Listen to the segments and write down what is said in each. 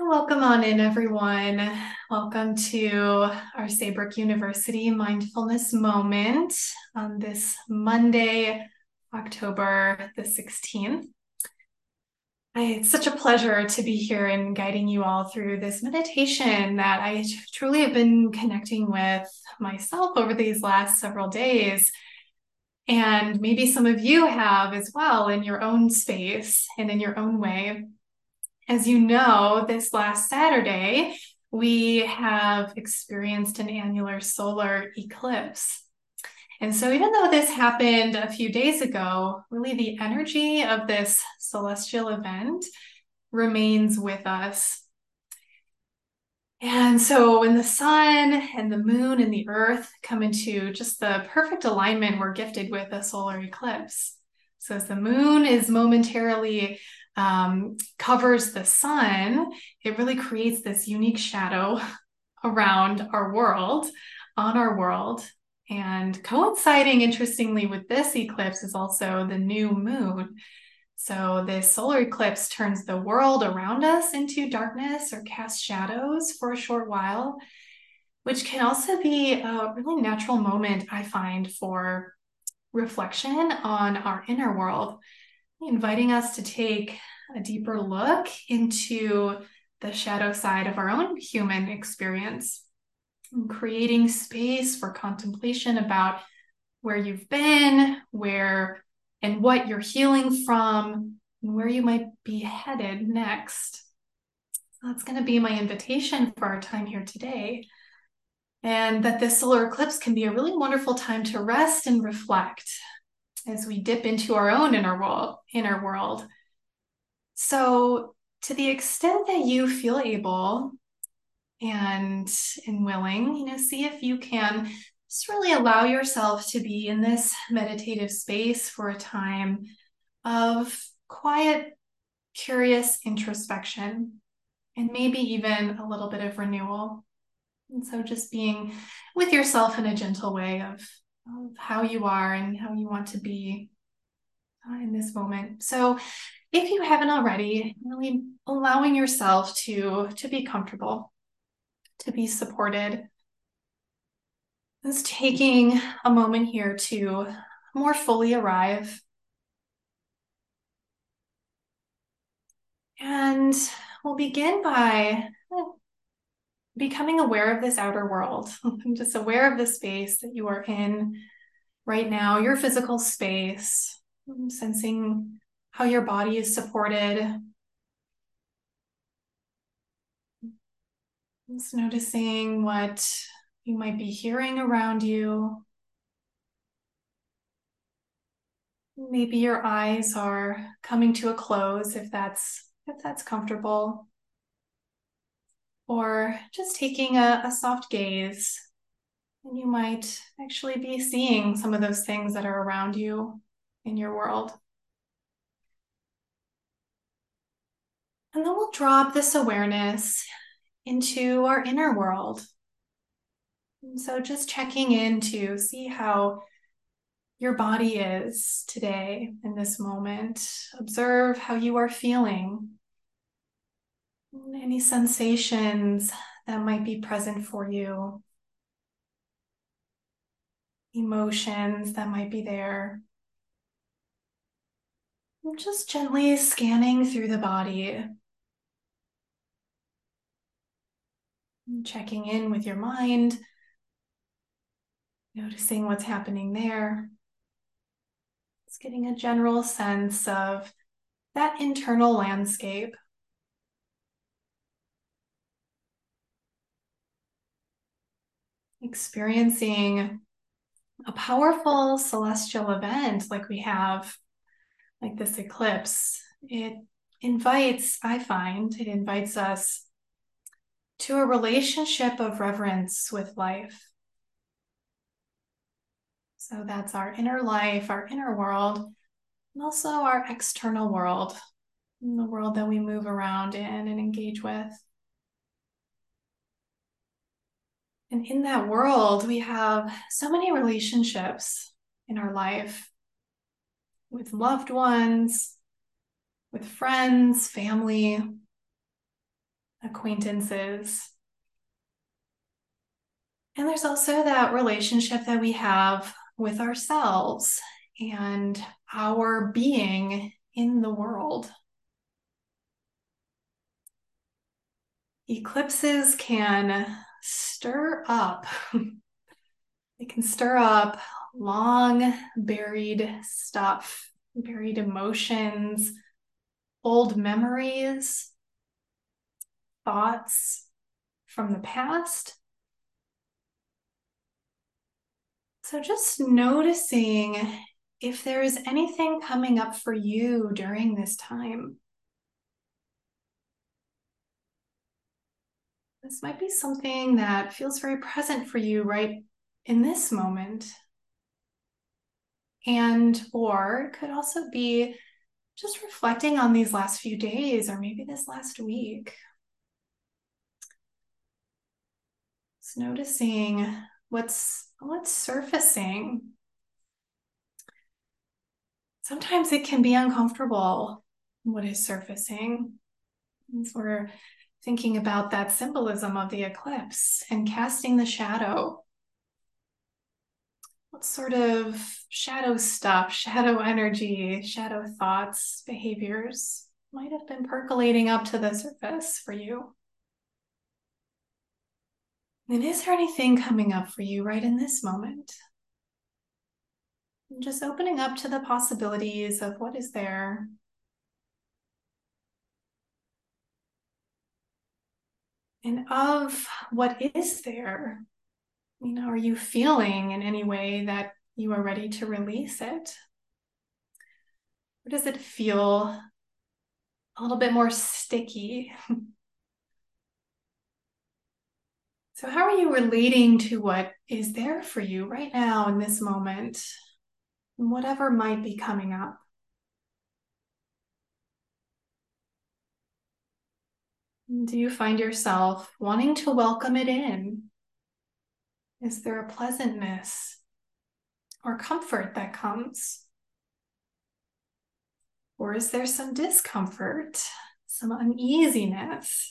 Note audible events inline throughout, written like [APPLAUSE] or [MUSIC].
Welcome on in, everyone. Welcome to our Saybrook University Mindfulness Moment on this Monday, October the 16th. It's such a pleasure to be here and guiding you all through this meditation that I truly have been connecting with myself over these last several days. And maybe some of you have as well in your own space and in your own way. As you know, this last Saturday, we have experienced an annular solar eclipse. And so, even though this happened a few days ago, really the energy of this celestial event remains with us. And so, when the sun and the moon and the earth come into just the perfect alignment, we're gifted with a solar eclipse. So, as the moon is momentarily um, covers the sun, it really creates this unique shadow [LAUGHS] around our world, on our world. And coinciding, interestingly, with this eclipse is also the new moon. So, this solar eclipse turns the world around us into darkness or casts shadows for a short while, which can also be a really natural moment, I find, for reflection on our inner world inviting us to take a deeper look into the shadow side of our own human experience, and creating space for contemplation about where you've been, where and what you're healing from, and where you might be headed next. That's going to be my invitation for our time here today. And that this solar eclipse can be a really wonderful time to rest and reflect as we dip into our own inner world, inner world. So, to the extent that you feel able and and willing, you know, see if you can just really allow yourself to be in this meditative space for a time of quiet, curious introspection, and maybe even a little bit of renewal. And so, just being with yourself in a gentle way of of how you are and how you want to be uh, in this moment. So, if you haven't already, really allowing yourself to to be comfortable, to be supported. Just taking a moment here to more fully arrive. And we'll begin by hmm, becoming aware of this outer world. [LAUGHS] Just aware of the space that you are in right now, your physical space, sensing how your body is supported. Just noticing what you might be hearing around you. Maybe your eyes are coming to a close if that's if that's comfortable or just taking a, a soft gaze. And you might actually be seeing some of those things that are around you in your world. And then we'll drop this awareness into our inner world. And so just checking in to see how your body is today in this moment. Observe how you are feeling. Any sensations that might be present for you, emotions that might be there. Just gently scanning through the body, checking in with your mind, noticing what's happening there. Just getting a general sense of that internal landscape. experiencing a powerful celestial event like we have, like this eclipse, it invites, I find, it invites us to a relationship of reverence with life. So that's our inner life, our inner world, and also our external world, the world that we move around in and engage with. And in that world, we have so many relationships in our life with loved ones, with friends, family, acquaintances. And there's also that relationship that we have with ourselves and our being in the world. Eclipses can stir up, [LAUGHS] they can stir up long buried stuff, buried emotions, old memories, thoughts from the past. So, just noticing if there is anything coming up for you during this time. This might be something that feels very present for you right in this moment. And, or it could also be just reflecting on these last few days or maybe this last week. Noticing what's what's surfacing. Sometimes it can be uncomfortable what is surfacing. As we're thinking about that symbolism of the eclipse and casting the shadow. What sort of shadow stuff, shadow energy, shadow thoughts, behaviors might have been percolating up to the surface for you? And is there anything coming up for you right in this moment? And just opening up to the possibilities of what is there. And of what is there, you know, are you feeling in any way that you are ready to release it? Or does it feel a little bit more sticky? [LAUGHS] So, how are you relating to what is there for you right now in this moment, whatever might be coming up? Do you find yourself wanting to welcome it in? Is there a pleasantness or comfort that comes? Or is there some discomfort, some uneasiness?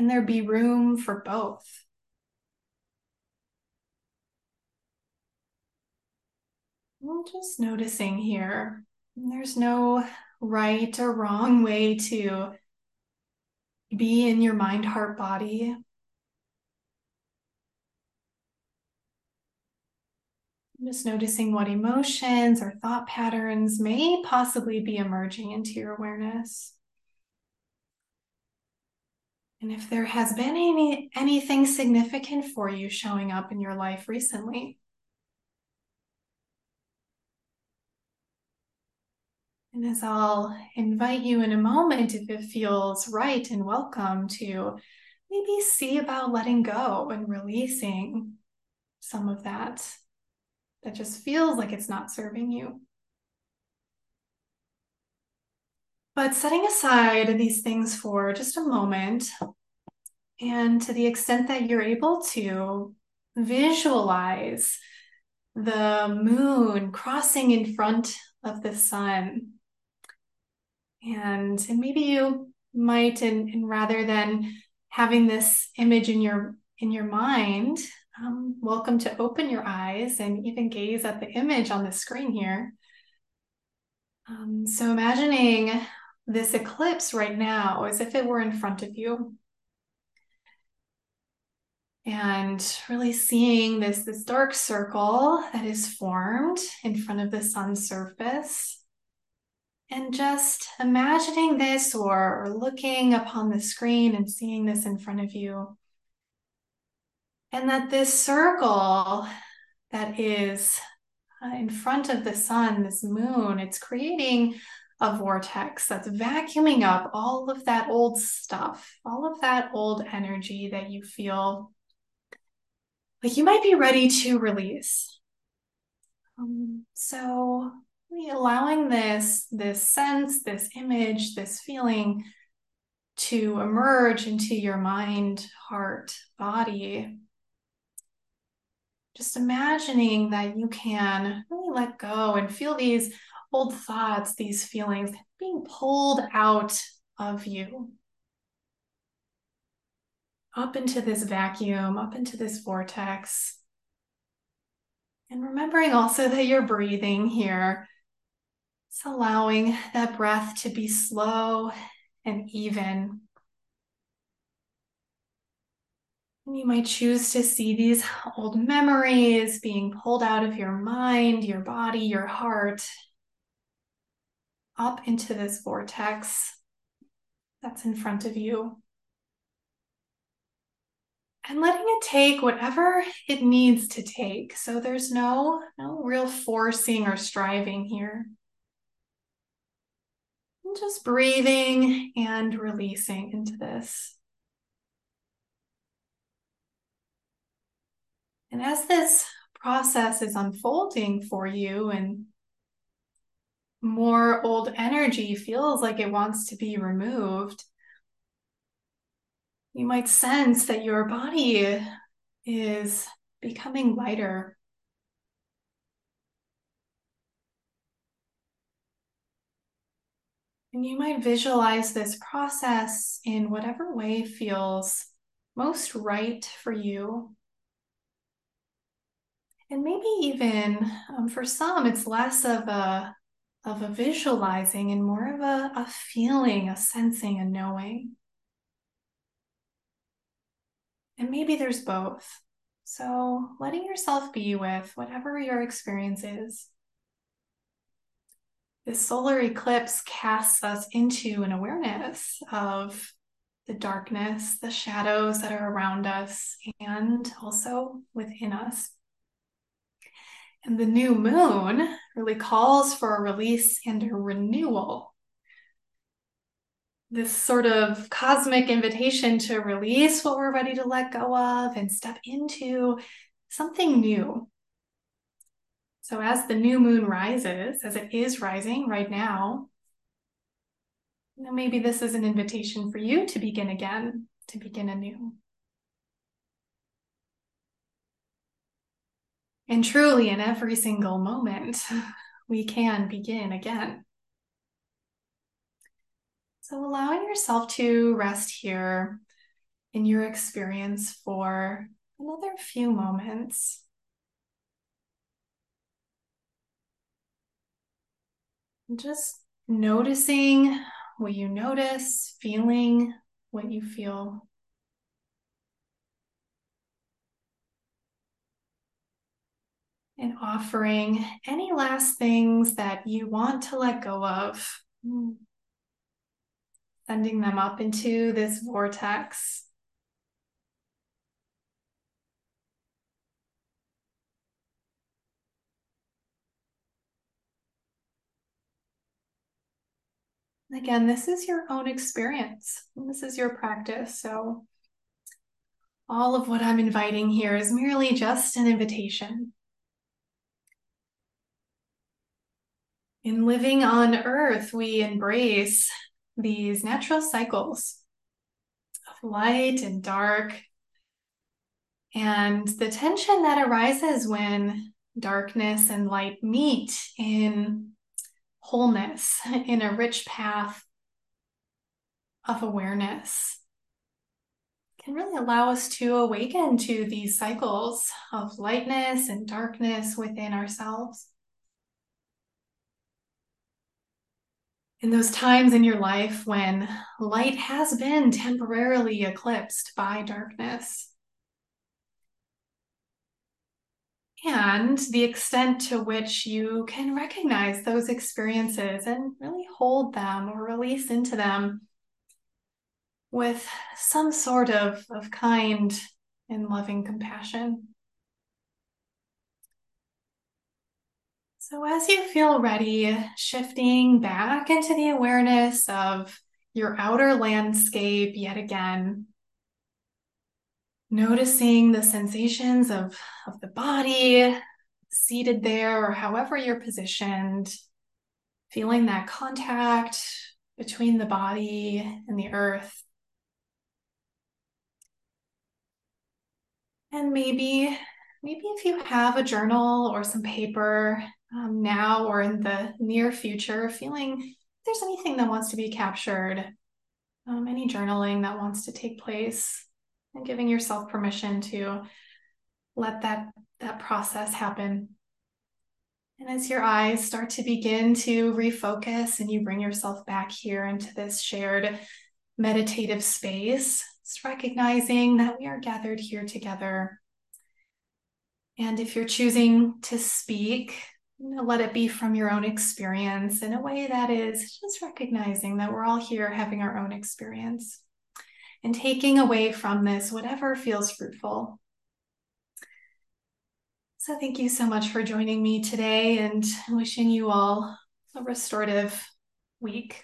Can there be room for both? I'm just noticing here, there's no right or wrong way to be in your mind, heart, body. I'm Just noticing what emotions or thought patterns may possibly be emerging into your awareness. And if there has been any anything significant for you showing up in your life recently. And as I'll invite you in a moment, if it feels right and welcome, to maybe see about letting go and releasing some of that that just feels like it's not serving you. But setting aside these things for just a moment, and to the extent that you're able to visualize the moon crossing in front of the sun. And, and maybe you might, and, and rather than having this image in your in your mind, um, welcome to open your eyes and even gaze at the image on the screen here. Um, so imagining this eclipse right now as if it were in front of you. And really seeing this, this dark circle that is formed in front of the sun's surface. And just imagining this or, or looking upon the screen and seeing this in front of you. And that this circle that is uh, in front of the sun, this moon, it's creating a vortex that's vacuuming up all of that old stuff, all of that old energy that you feel like you might be ready to release. Um, so allowing this this sense, this image, this feeling to emerge into your mind, heart, body. Just imagining that you can really let go and feel these old thoughts, these feelings being pulled out of you. up into this vacuum, up into this vortex. And remembering also that you're breathing here. It's allowing that breath to be slow and even. And you might choose to see these old memories being pulled out of your mind, your body, your heart, up into this vortex that's in front of you. And letting it take whatever it needs to take. So there's no, no real forcing or striving here. And just breathing and releasing into this. And as this process is unfolding for you and more old energy feels like it wants to be removed, you might sense that your body is becoming lighter. And you might visualize this process in whatever way feels most right for you. And maybe even um, for some, it's less of a of a visualizing and more of a, a feeling, a sensing, a knowing. And maybe there's both. So letting yourself be with whatever your experience is. This solar eclipse casts us into an awareness of the darkness, the shadows that are around us, and also within us. And the new moon really calls for a release and a renewal. This sort of cosmic invitation to release what we're ready to let go of and step into something new. So, as the new moon rises, as it is rising right now, maybe this is an invitation for you to begin again, to begin anew. And truly, in every single moment, we can begin again. So, allowing yourself to rest here in your experience for another few moments. Just noticing what you notice, feeling what you feel. And offering any last things that you want to let go of, hmm. sending them up into this vortex. Again, this is your own experience. This is your practice. So, all of what I'm inviting here is merely just an invitation in living on earth, we embrace these natural cycles of light and dark. And the tension that arises when darkness and light meet in wholeness, in a rich path of awareness, can really allow us to awaken to these cycles of lightness and darkness within ourselves. In those times in your life when light has been temporarily eclipsed by darkness. And the extent to which you can recognize those experiences and really hold them or release into them with some sort of, of kind and loving compassion. So, as you feel ready, shifting back into the awareness of your outer landscape yet again, noticing the sensations of, of the body seated there or however you're positioned, feeling that contact between the body and the earth. And maybe, maybe if you have a journal or some paper, um, now or in the near future, feeling if there's anything that wants to be captured, um, any journaling that wants to take place, and giving yourself permission to let that, that process happen. And as your eyes start to begin to refocus and you bring yourself back here into this shared meditative space, it's recognizing that we are gathered here together. And if you're choosing to speak, you know, let it be from your own experience in a way that is just recognizing that we're all here having our own experience and taking away from this whatever feels fruitful. So, thank you so much for joining me today and wishing you all a restorative week.